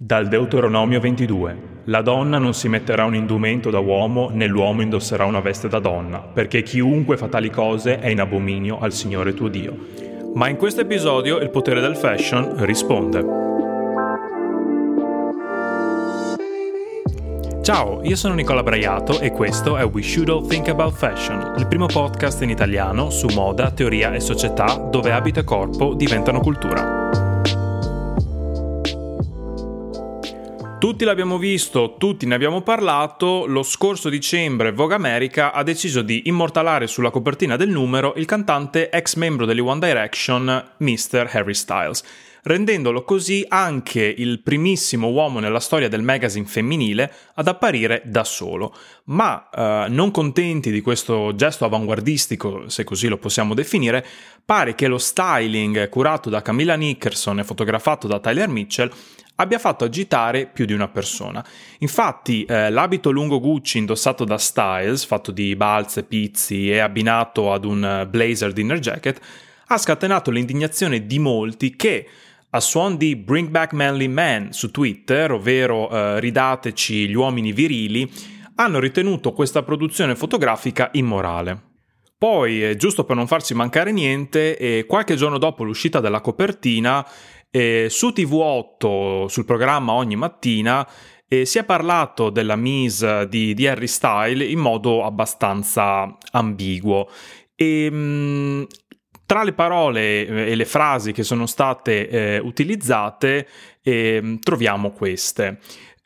Dal Deuteronomio 22. La donna non si metterà un indumento da uomo, né l'uomo indosserà una veste da donna, perché chiunque fa tali cose è in abominio al Signore tuo Dio. Ma in questo episodio il potere del fashion risponde. Ciao, io sono Nicola Braiato e questo è We Should All Think About Fashion, il primo podcast in italiano su moda, teoria e società dove abito e corpo diventano cultura. Tutti l'abbiamo visto, tutti ne abbiamo parlato, lo scorso dicembre Vogue America ha deciso di immortalare sulla copertina del numero il cantante ex membro degli One Direction, Mr. Harry Styles, rendendolo così anche il primissimo uomo nella storia del magazine femminile ad apparire da solo. Ma eh, non contenti di questo gesto avanguardistico, se così lo possiamo definire, pare che lo styling curato da Camilla Nickerson e fotografato da Tyler Mitchell abbia fatto agitare più di una persona. Infatti, eh, l'abito lungo Gucci indossato da Styles, fatto di balze, pizzi e abbinato ad un blazer dinner jacket, ha scatenato l'indignazione di molti che, a suon di Bring Back Manly Man su Twitter, ovvero eh, ridateci gli uomini virili, hanno ritenuto questa produzione fotografica immorale. Poi, eh, giusto per non farci mancare niente, eh, qualche giorno dopo l'uscita della copertina, eh, su TV8, sul programma ogni mattina, eh, si è parlato della Mise di, di Harry Style in modo abbastanza ambiguo. E, mh, mm, tra le parole eh, e le frasi che sono state eh, utilizzate eh, troviamo queste.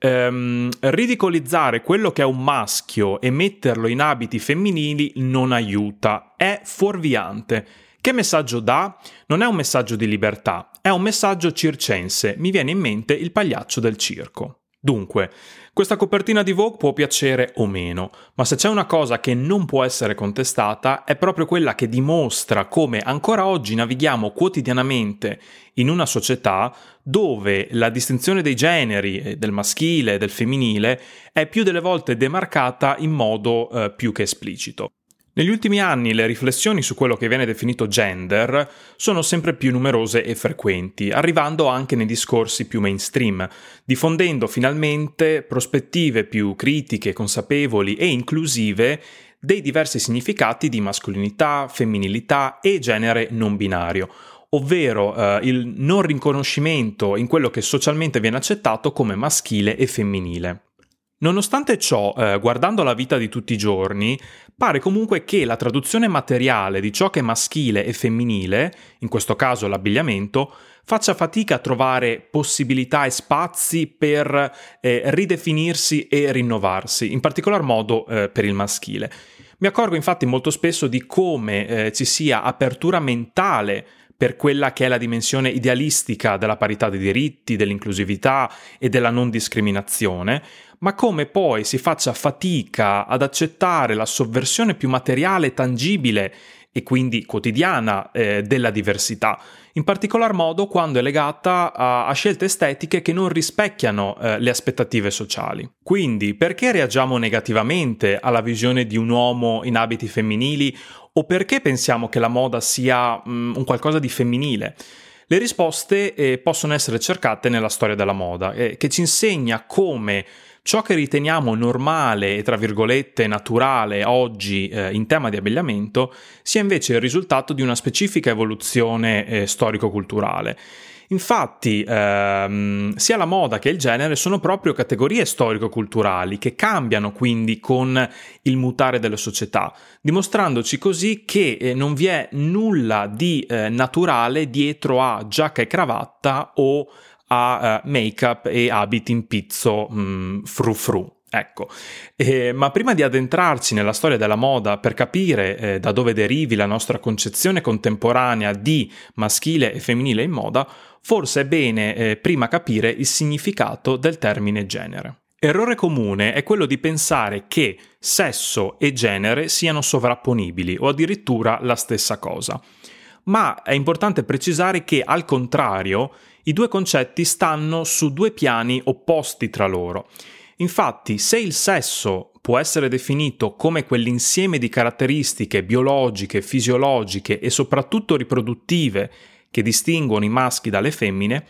Um, ridicolizzare quello che è un maschio e metterlo in abiti femminili non aiuta, è fuorviante. Che messaggio dà? Non è un messaggio di libertà, è un messaggio circense. Mi viene in mente il pagliaccio del circo. Dunque, questa copertina di Vogue può piacere o meno, ma se c'è una cosa che non può essere contestata è proprio quella che dimostra come ancora oggi navighiamo quotidianamente in una società dove la distinzione dei generi, eh, del maschile e del femminile, è più delle volte demarcata in modo eh, più che esplicito. Negli ultimi anni le riflessioni su quello che viene definito gender sono sempre più numerose e frequenti, arrivando anche nei discorsi più mainstream, diffondendo finalmente prospettive più critiche, consapevoli e inclusive dei diversi significati di mascolinità, femminilità e genere non binario, ovvero eh, il non riconoscimento in quello che socialmente viene accettato come maschile e femminile. Nonostante ciò, eh, guardando la vita di tutti i giorni, pare comunque che la traduzione materiale di ciò che è maschile e femminile, in questo caso l'abbigliamento, faccia fatica a trovare possibilità e spazi per eh, ridefinirsi e rinnovarsi, in particolar modo eh, per il maschile. Mi accorgo infatti molto spesso di come eh, ci sia apertura mentale per quella che è la dimensione idealistica della parità dei diritti, dell'inclusività e della non discriminazione, ma come poi si faccia fatica ad accettare la sovversione più materiale e tangibile e quindi quotidiana eh, della diversità, in particolar modo quando è legata a, a scelte estetiche che non rispecchiano eh, le aspettative sociali. Quindi, perché reagiamo negativamente alla visione di un uomo in abiti femminili o perché pensiamo che la moda sia mm, un qualcosa di femminile? Le risposte eh, possono essere cercate nella storia della moda, eh, che ci insegna come Ciò che riteniamo normale e tra virgolette naturale oggi eh, in tema di abbigliamento sia invece il risultato di una specifica evoluzione eh, storico-culturale. Infatti, ehm, sia la moda che il genere sono proprio categorie storico-culturali che cambiano quindi con il mutare delle società, dimostrandoci così che eh, non vi è nulla di eh, naturale dietro a giacca e cravatta o a uh, make-up e abiti in pizzo mm, fru fru. Ecco, eh, ma prima di addentrarci nella storia della moda per capire eh, da dove derivi la nostra concezione contemporanea di maschile e femminile in moda, forse è bene eh, prima capire il significato del termine genere. Errore comune è quello di pensare che sesso e genere siano sovrapponibili o addirittura la stessa cosa. Ma è importante precisare che, al contrario, i due concetti stanno su due piani opposti tra loro. Infatti, se il sesso può essere definito come quell'insieme di caratteristiche biologiche, fisiologiche e soprattutto riproduttive che distinguono i maschi dalle femmine,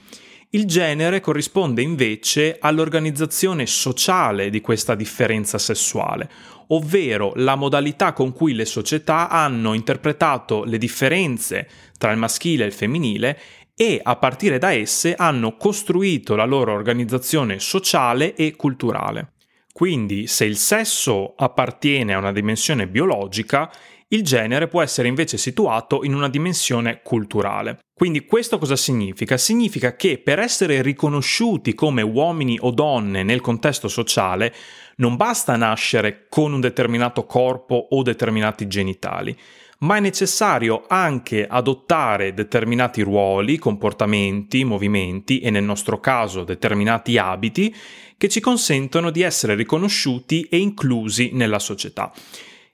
Il genere corrisponde invece all'organizzazione sociale di questa differenza sessuale, ovvero la modalità con cui le società hanno interpretato le differenze tra il maschile e il femminile e a partire da esse hanno costruito la loro organizzazione sociale e culturale. Quindi se il sesso appartiene a una dimensione biologica, il genere può essere invece situato in una dimensione culturale. Quindi questo cosa significa? Significa che per essere riconosciuti come uomini o donne nel contesto sociale non basta nascere con un determinato corpo o determinati genitali, ma è necessario anche adottare determinati ruoli, comportamenti, movimenti e nel nostro caso determinati abiti che ci consentono di essere riconosciuti e inclusi nella società.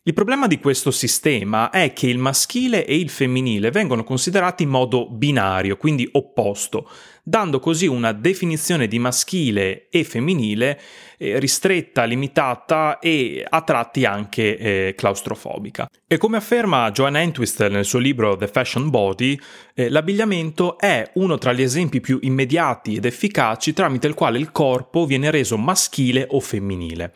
Il problema di questo sistema è che il maschile e il femminile vengono considerati in modo binario, quindi opposto, dando così una definizione di maschile e femminile eh, ristretta, limitata e a tratti anche eh, claustrofobica. E come afferma Joanne Entwistle nel suo libro The Fashion Body, eh, l'abbigliamento è uno tra gli esempi più immediati ed efficaci tramite il quale il corpo viene reso maschile o femminile.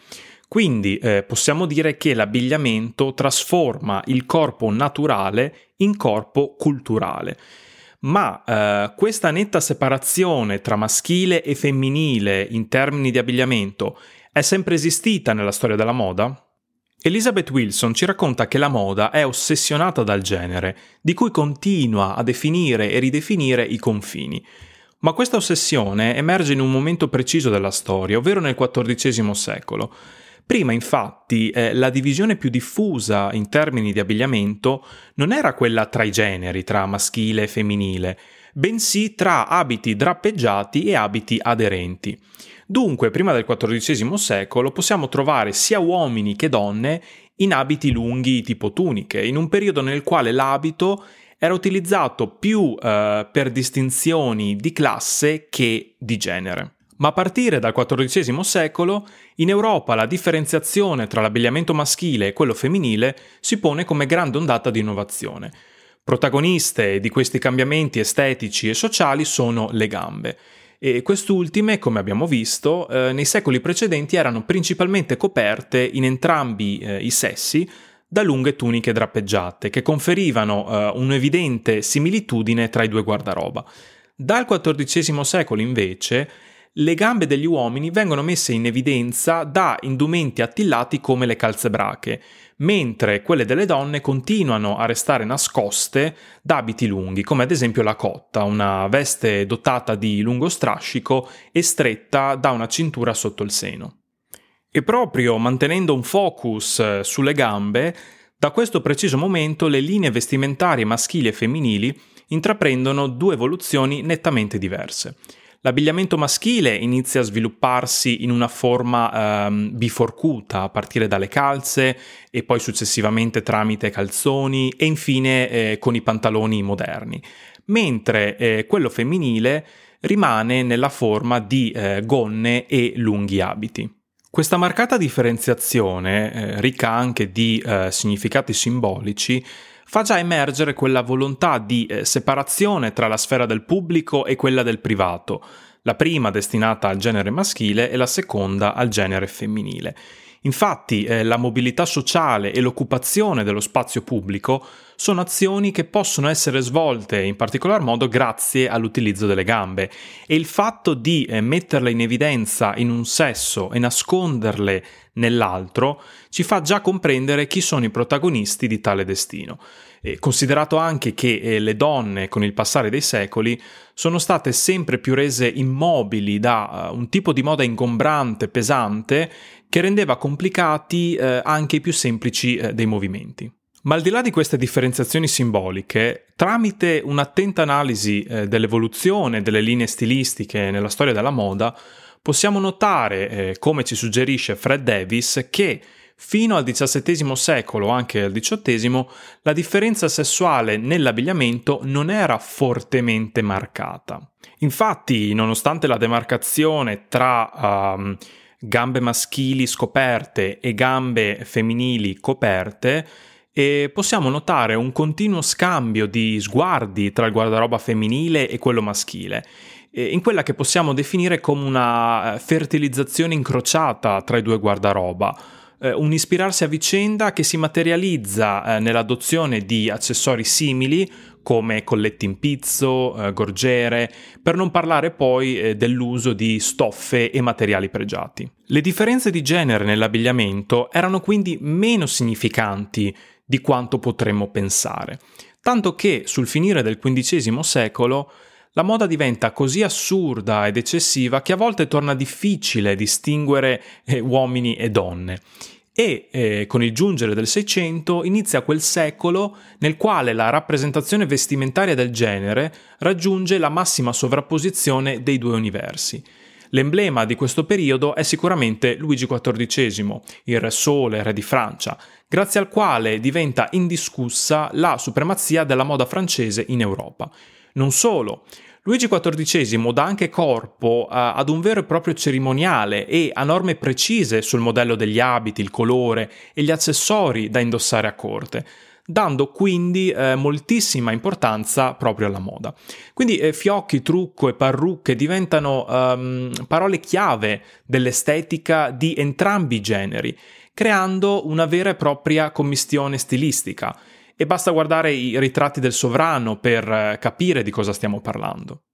Quindi eh, possiamo dire che l'abbigliamento trasforma il corpo naturale in corpo culturale. Ma eh, questa netta separazione tra maschile e femminile in termini di abbigliamento è sempre esistita nella storia della moda? Elizabeth Wilson ci racconta che la moda è ossessionata dal genere, di cui continua a definire e ridefinire i confini. Ma questa ossessione emerge in un momento preciso della storia, ovvero nel XIV secolo. Prima infatti eh, la divisione più diffusa in termini di abbigliamento non era quella tra i generi, tra maschile e femminile, bensì tra abiti drappeggiati e abiti aderenti. Dunque, prima del XIV secolo possiamo trovare sia uomini che donne in abiti lunghi tipo tuniche, in un periodo nel quale l'abito era utilizzato più eh, per distinzioni di classe che di genere. Ma a partire dal XIV secolo, in Europa la differenziazione tra l'abbigliamento maschile e quello femminile si pone come grande ondata di innovazione. Protagoniste di questi cambiamenti estetici e sociali sono le gambe. E quest'ultime, come abbiamo visto, eh, nei secoli precedenti erano principalmente coperte in entrambi eh, i sessi da lunghe tuniche drappeggiate, che conferivano eh, un'evidente similitudine tra i due guardaroba. Dal XIV secolo, invece, le gambe degli uomini vengono messe in evidenza da indumenti attillati come le calzebrache, mentre quelle delle donne continuano a restare nascoste da abiti lunghi, come ad esempio la cotta, una veste dotata di lungo strascico e stretta da una cintura sotto il seno. E proprio mantenendo un focus eh, sulle gambe, da questo preciso momento le linee vestimentarie maschili e femminili intraprendono due evoluzioni nettamente diverse. L'abbigliamento maschile inizia a svilupparsi in una forma ehm, biforcuta, a partire dalle calze e poi successivamente tramite calzoni e infine eh, con i pantaloni moderni, mentre eh, quello femminile rimane nella forma di eh, gonne e lunghi abiti. Questa marcata differenziazione, eh, ricca anche di eh, significati simbolici, fa già emergere quella volontà di eh, separazione tra la sfera del pubblico e quella del privato, la prima destinata al genere maschile e la seconda al genere femminile. Infatti eh, la mobilità sociale e l'occupazione dello spazio pubblico sono azioni che possono essere svolte in particolar modo grazie all'utilizzo delle gambe e il fatto di eh, metterle in evidenza in un sesso e nasconderle nell'altro ci fa già comprendere chi sono i protagonisti di tale destino. E considerato anche che eh, le donne con il passare dei secoli sono state sempre più rese immobili da uh, un tipo di moda ingombrante, pesante, che rendeva complicati uh, anche i più semplici uh, dei movimenti. Ma al di là di queste differenziazioni simboliche, tramite un'attenta analisi eh, dell'evoluzione delle linee stilistiche nella storia della moda, possiamo notare, eh, come ci suggerisce Fred Davis, che fino al XVII secolo, anche al XVIII, la differenza sessuale nell'abbigliamento non era fortemente marcata. Infatti, nonostante la demarcazione tra um, gambe maschili scoperte e gambe femminili coperte, e possiamo notare un continuo scambio di sguardi tra il guardaroba femminile e quello maschile in quella che possiamo definire come una fertilizzazione incrociata tra i due guardaroba eh, un ispirarsi a vicenda che si materializza eh, nell'adozione di accessori simili come colletti in pizzo, eh, gorgiere, per non parlare poi eh, dell'uso di stoffe e materiali pregiati. Le differenze di genere nell'abbigliamento erano quindi meno significanti di quanto potremmo pensare, tanto che sul finire del XV secolo la moda diventa così assurda ed eccessiva che a volte torna difficile distinguere eh, uomini e donne e eh, con il giungere del Seicento inizia quel secolo nel quale la rappresentazione vestimentaria del genere raggiunge la massima sovrapposizione dei due universi. L'emblema di questo periodo è sicuramente Luigi XIV, il Re Sole, re di Francia, grazie al quale diventa indiscussa la supremazia della moda francese in Europa. Non solo, Luigi XIV dà anche corpo uh, ad un vero e proprio cerimoniale e a norme precise sul modello degli abiti, il colore e gli accessori da indossare a corte dando quindi eh, moltissima importanza proprio alla moda. Quindi eh, fiocchi, trucco e parrucche diventano um, parole chiave dell'estetica di entrambi i generi, creando una vera e propria commistione stilistica e basta guardare i ritratti del sovrano per eh, capire di cosa stiamo parlando.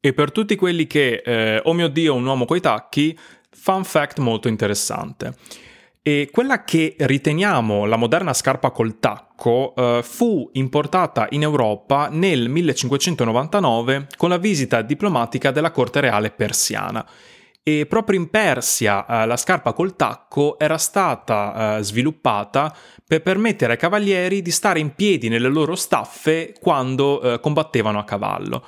E per tutti quelli che, eh, oh mio dio, un uomo coi tacchi, fun fact molto interessante. E quella che riteniamo la moderna scarpa col tacco eh, fu importata in Europa nel 1599 con la visita diplomatica della corte reale persiana e proprio in Persia eh, la scarpa col tacco era stata eh, sviluppata per permettere ai cavalieri di stare in piedi nelle loro staffe quando eh, combattevano a cavallo.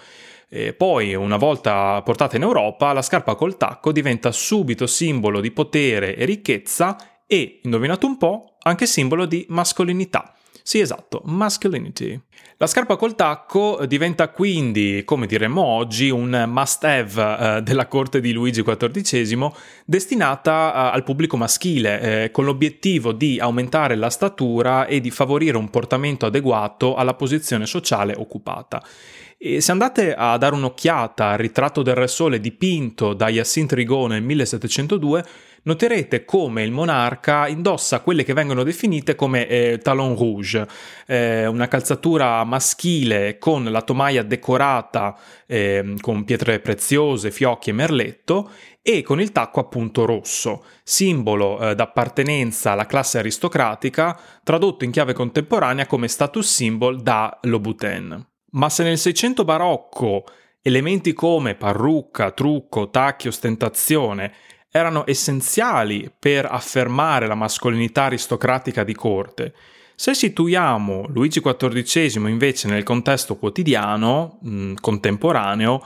E poi, una volta portata in Europa, la scarpa col tacco diventa subito simbolo di potere e ricchezza e, indovinato un po', anche simbolo di mascolinità. Sì, esatto, masculinity. La scarpa col tacco diventa quindi, come diremmo oggi, un must-have eh, della corte di Luigi XIV, destinata eh, al pubblico maschile, eh, con l'obiettivo di aumentare la statura e di favorire un portamento adeguato alla posizione sociale occupata. E se andate a dare un'occhiata al ritratto del Re Sole dipinto da Hyacinthe Rigaud nel 1702, noterete come il monarca indossa quelle che vengono definite come eh, talon rouge, eh, una calzatura maschile con la tomaia decorata eh, con pietre preziose, fiocchi e merletto e con il tacco appunto rosso, simbolo eh, d'appartenenza alla classe aristocratica, tradotto in chiave contemporanea come status symbol da Louboutin. Ma se nel Seicento barocco elementi come parrucca, trucco, tacchi, ostentazione erano essenziali per affermare la mascolinità aristocratica di corte, se situiamo Luigi XIV invece nel contesto quotidiano, mh, mm, contemporaneo,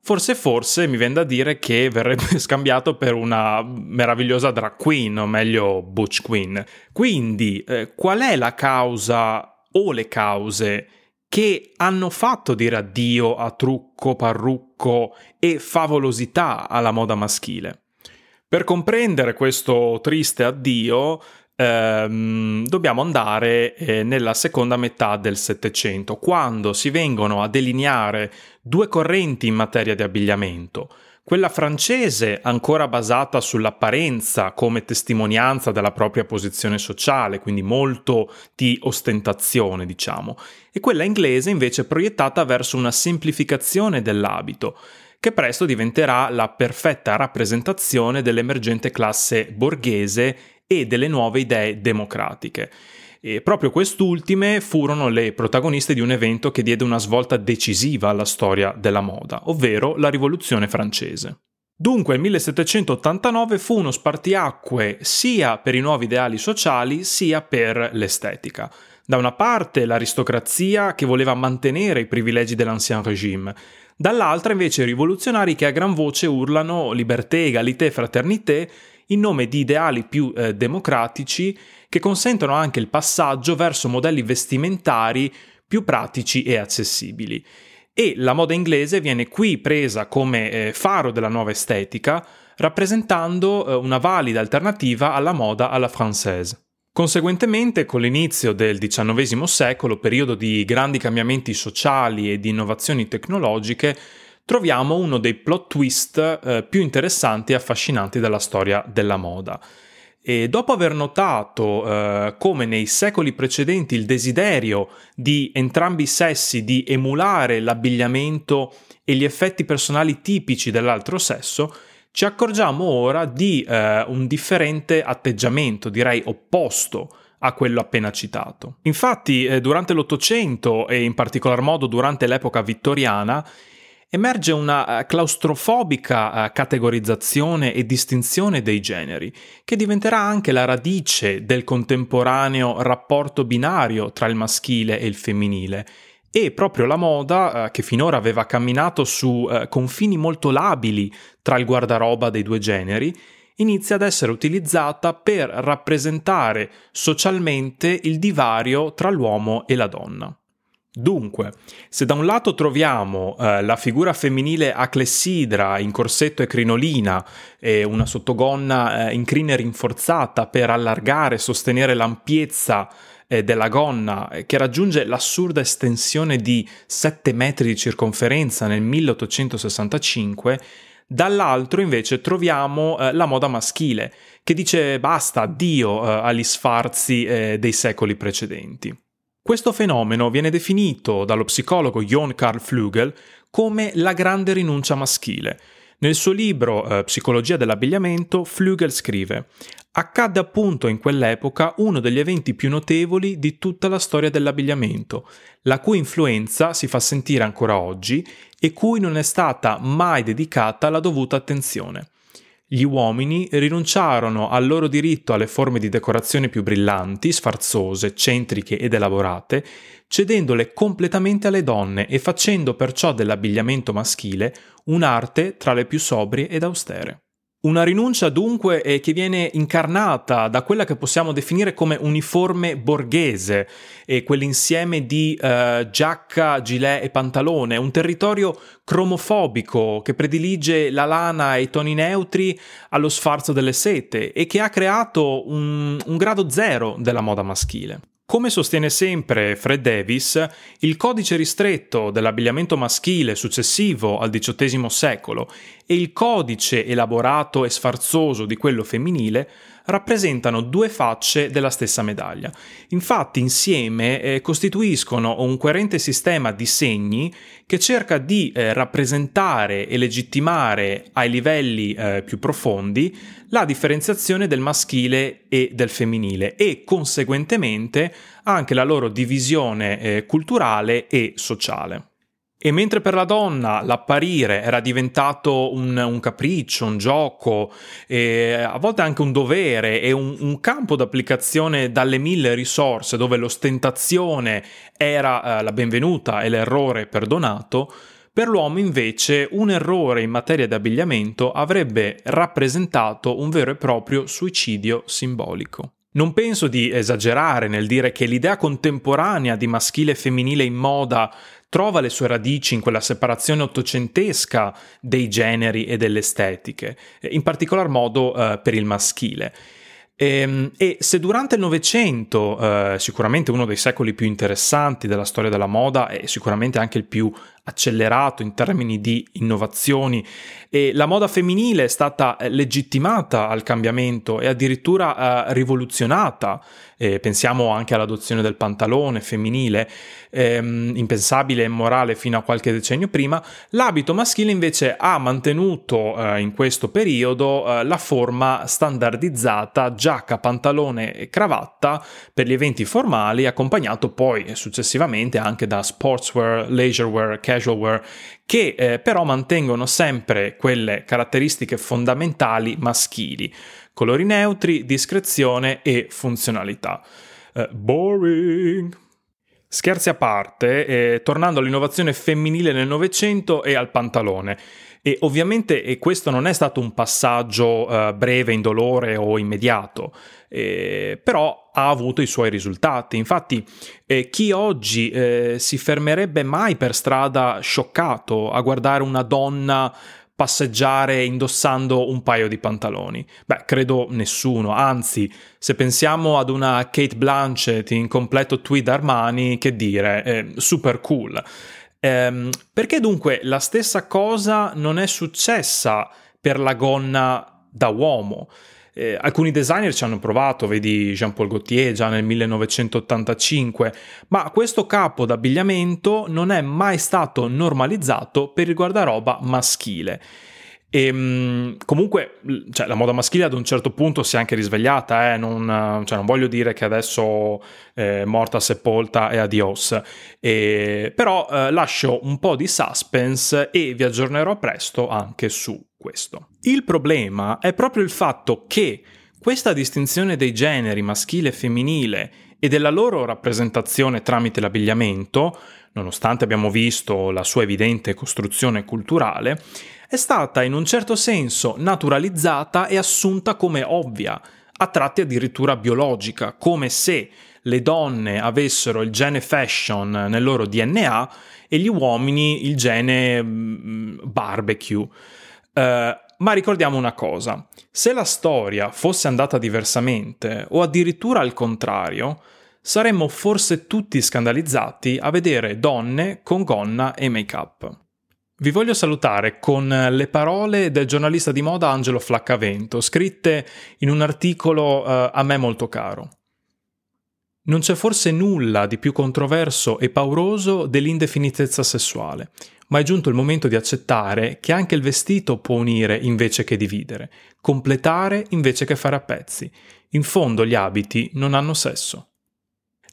forse forse mi viene da dire che verrebbe scambiato per una meravigliosa drag queen, o meglio butch queen. Quindi, eh, qual è la causa o le cause che hanno fatto dire addio a trucco, parrucco e favolosità alla moda maschile. Per comprendere questo triste addio, ehm, dobbiamo andare eh, nella seconda metà del Settecento, quando si vengono a delineare due correnti in materia di abbigliamento quella francese ancora basata sull'apparenza come testimonianza della propria posizione sociale, quindi molto di ostentazione, diciamo, e quella inglese invece proiettata verso una semplificazione dell'abito, che presto diventerà la perfetta rappresentazione dell'emergente classe borghese e delle nuove idee democratiche. E proprio quest'ultime furono le protagoniste di un evento che diede una svolta decisiva alla storia della moda, ovvero la Rivoluzione francese. Dunque il 1789 fu uno spartiacque sia per i nuovi ideali sociali sia per l'estetica. Da una parte l'aristocrazia che voleva mantenere i privilegi dell'ancien régime, dall'altra invece i rivoluzionari che a gran voce urlano liberté, égalité, fraternité in nome di ideali più eh, democratici che consentono anche il passaggio verso modelli vestimentari più pratici e accessibili. E la moda inglese viene qui presa come eh, faro della nuova estetica, rappresentando eh, una valida alternativa alla moda alla française. Conseguentemente, con l'inizio del XIX secolo, periodo di grandi cambiamenti sociali e di innovazioni tecnologiche, troviamo uno dei plot twist eh, più interessanti e affascinanti della storia della moda. E dopo aver notato eh, come nei secoli precedenti il desiderio di entrambi i sessi di emulare l'abbigliamento e gli effetti personali tipici dell'altro sesso, ci accorgiamo ora di eh, un differente atteggiamento, direi opposto a quello appena citato. Infatti, eh, durante l'Ottocento e in particolar modo durante l'epoca vittoriana, emerge una eh, claustrofobica eh, categorizzazione e distinzione dei generi, che diventerà anche la radice del contemporaneo rapporto binario tra il maschile e il femminile. E proprio la moda, eh, che finora aveva camminato su confini molto labili tra il guardaroba dei due generi, inizia ad essere utilizzata per rappresentare socialmente il divario tra l'uomo e la donna. Dunque, se da un lato troviamo eh, la figura femminile a clessidra in corsetto e crinolina e una sottogonna eh, in crine rinforzata per allargare e sostenere l'ampiezza eh, della gonna eh, che raggiunge l'assurda estensione di 7 metri di circonferenza nel 1865, dall'altro invece troviamo eh, la moda maschile che dice basta, addio eh, agli sfarzi dei secoli precedenti. Questo fenomeno viene definito dallo psicologo Jon Karl Flügel come la grande rinuncia maschile. Nel suo libro eh, Psicologia dell'abbigliamento, Flügel scrive Accadde appunto in quell'epoca uno degli eventi più notevoli di tutta la storia dell'abbigliamento, la cui influenza si fa sentire ancora oggi e cui non è stata mai dedicata la dovuta attenzione. Gli uomini rinunciarono al loro diritto alle forme di decorazione più brillanti, sfarzose, eccentriche ed elaborate, cedendole completamente alle donne e facendo perciò dell'abbigliamento maschile un'arte tra le più sobrie ed austere. Una rinuncia dunque eh, che viene incarnata da quella che possiamo definire come uniforme borghese, e quell'insieme di eh, giacca, gilet e pantalone, un territorio cromofobico che predilige la lana e i toni neutri allo sfarzo delle sete e che ha creato un, un grado zero della moda maschile. Come sostiene sempre Fred Davis, il codice ristretto dell'abbigliamento maschile successivo al XVIII secolo e il codice elaborato e sfarzoso di quello femminile rappresentano due facce della stessa medaglia. Infatti insieme eh, costituiscono un coerente sistema di segni che cerca di eh, rappresentare e legittimare ai livelli eh, più profondi la differenziazione del maschile e del femminile e conseguentemente anche la loro divisione eh, culturale e sociale. E mentre per la donna l'apparire era diventato un, un capriccio, un gioco, a volte anche un dovere e un, un, campo d'applicazione dalle mille risorse dove l'ostentazione era eh, la benvenuta e l'errore perdonato, per l'uomo invece un errore in materia di abbigliamento avrebbe rappresentato un vero e proprio suicidio simbolico. Non penso di esagerare nel dire che l'idea contemporanea di maschile e femminile in moda trova le sue radici in quella separazione ottocentesca dei generi e delle estetiche, in particolar modo eh, per il maschile. E, ehm, e, se durante il Novecento, eh, sicuramente uno dei secoli più interessanti della storia della moda e sicuramente anche il più accelerato in termini di innovazioni e la moda femminile è stata eh, legittimata al cambiamento e addirittura eh, rivoluzionata. Eh, pensiamo anche all'adozione del pantalone femminile, ehm, impensabile e immorale fino a qualche decennio prima. L'abito maschile invece ha mantenuto eh, in questo periodo eh, la forma standardizzata giacca, pantalone e cravatta per gli eventi formali, accompagnato poi successivamente anche da sportswear, leisurewear, casual wear, che eh, però mantengono sempre quelle caratteristiche fondamentali maschili, colori neutri, discrezione e funzionalità. Uh, boring. Scherzi a parte, eh, tornando all'innovazione femminile nel Novecento e al pantalone. E ovviamente e questo non è stato un passaggio uh, breve, indolore o immediato, eh, però ha avuto i suoi risultati. Infatti, eh, chi oggi eh, si fermerebbe mai per strada scioccato a guardare una donna passeggiare indossando un paio di pantaloni? Beh, credo nessuno, anzi, se pensiamo ad una Kate Blanchett in completo tweed Armani, che dire, eh, super cool. Ehm, perché dunque la stessa cosa non è successa per la gonna da uomo? Eh, alcuni designer ci hanno provato, vedi Jean-Paul Gaultier già nel 1985, ma questo capo d'abbigliamento non è mai stato normalizzato per il guardaroba maschile. E ehm, comunque cioè, la moda maschile ad un certo punto si è anche risvegliata, eh? non, cioè, non, voglio dire che adesso è morta, sepolta e adios, e, però eh, lascio un po' di suspense e vi aggiornerò presto anche su questo. Il problema è proprio il fatto che questa distinzione dei generi maschile e femminile e della loro rappresentazione tramite l'abbigliamento, nonostante abbiamo visto la sua evidente costruzione culturale, è stata in un certo senso naturalizzata e assunta come ovvia, a tratti addirittura biologica, come se le donne avessero il gene fashion nel loro DNA e gli uomini il gene mm, barbecue. Uh, ma ricordiamo una cosa, se la storia fosse andata diversamente o addirittura al contrario, saremmo forse tutti scandalizzati a vedere donne con gonna e make-up. Vi voglio salutare con le parole del giornalista di moda Angelo Flaccavento, scritte in un articolo eh, a me molto caro. Non c'è forse nulla di più controverso e pauroso dell'indefinitezza sessuale, ma è giunto il momento di accettare che anche il vestito può unire invece che dividere, completare invece che fare a pezzi. In fondo gli abiti non hanno sesso.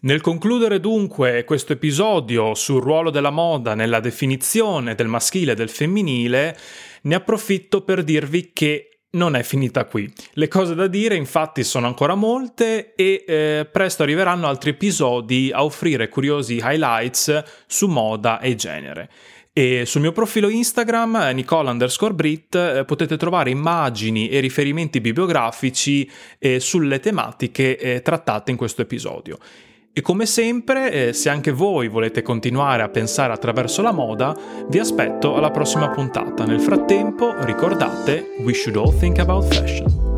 Nel concludere dunque questo episodio sul ruolo della moda nella definizione del maschile e del femminile, ne approfitto per dirvi che non è finita qui. Le cose da dire infatti sono ancora molte e eh, presto arriveranno altri episodi a offrire curiosi highlights su moda e genere. E sul mio profilo Instagram, eh, Nicola underscore Brit, eh, potete trovare immagini e riferimenti bibliografici eh, sulle tematiche eh, trattate in questo episodio. E come sempre, eh, se anche voi volete continuare a pensare attraverso la moda, vi aspetto alla prossima puntata. Nel frattempo, ricordate, we should all think about fashion.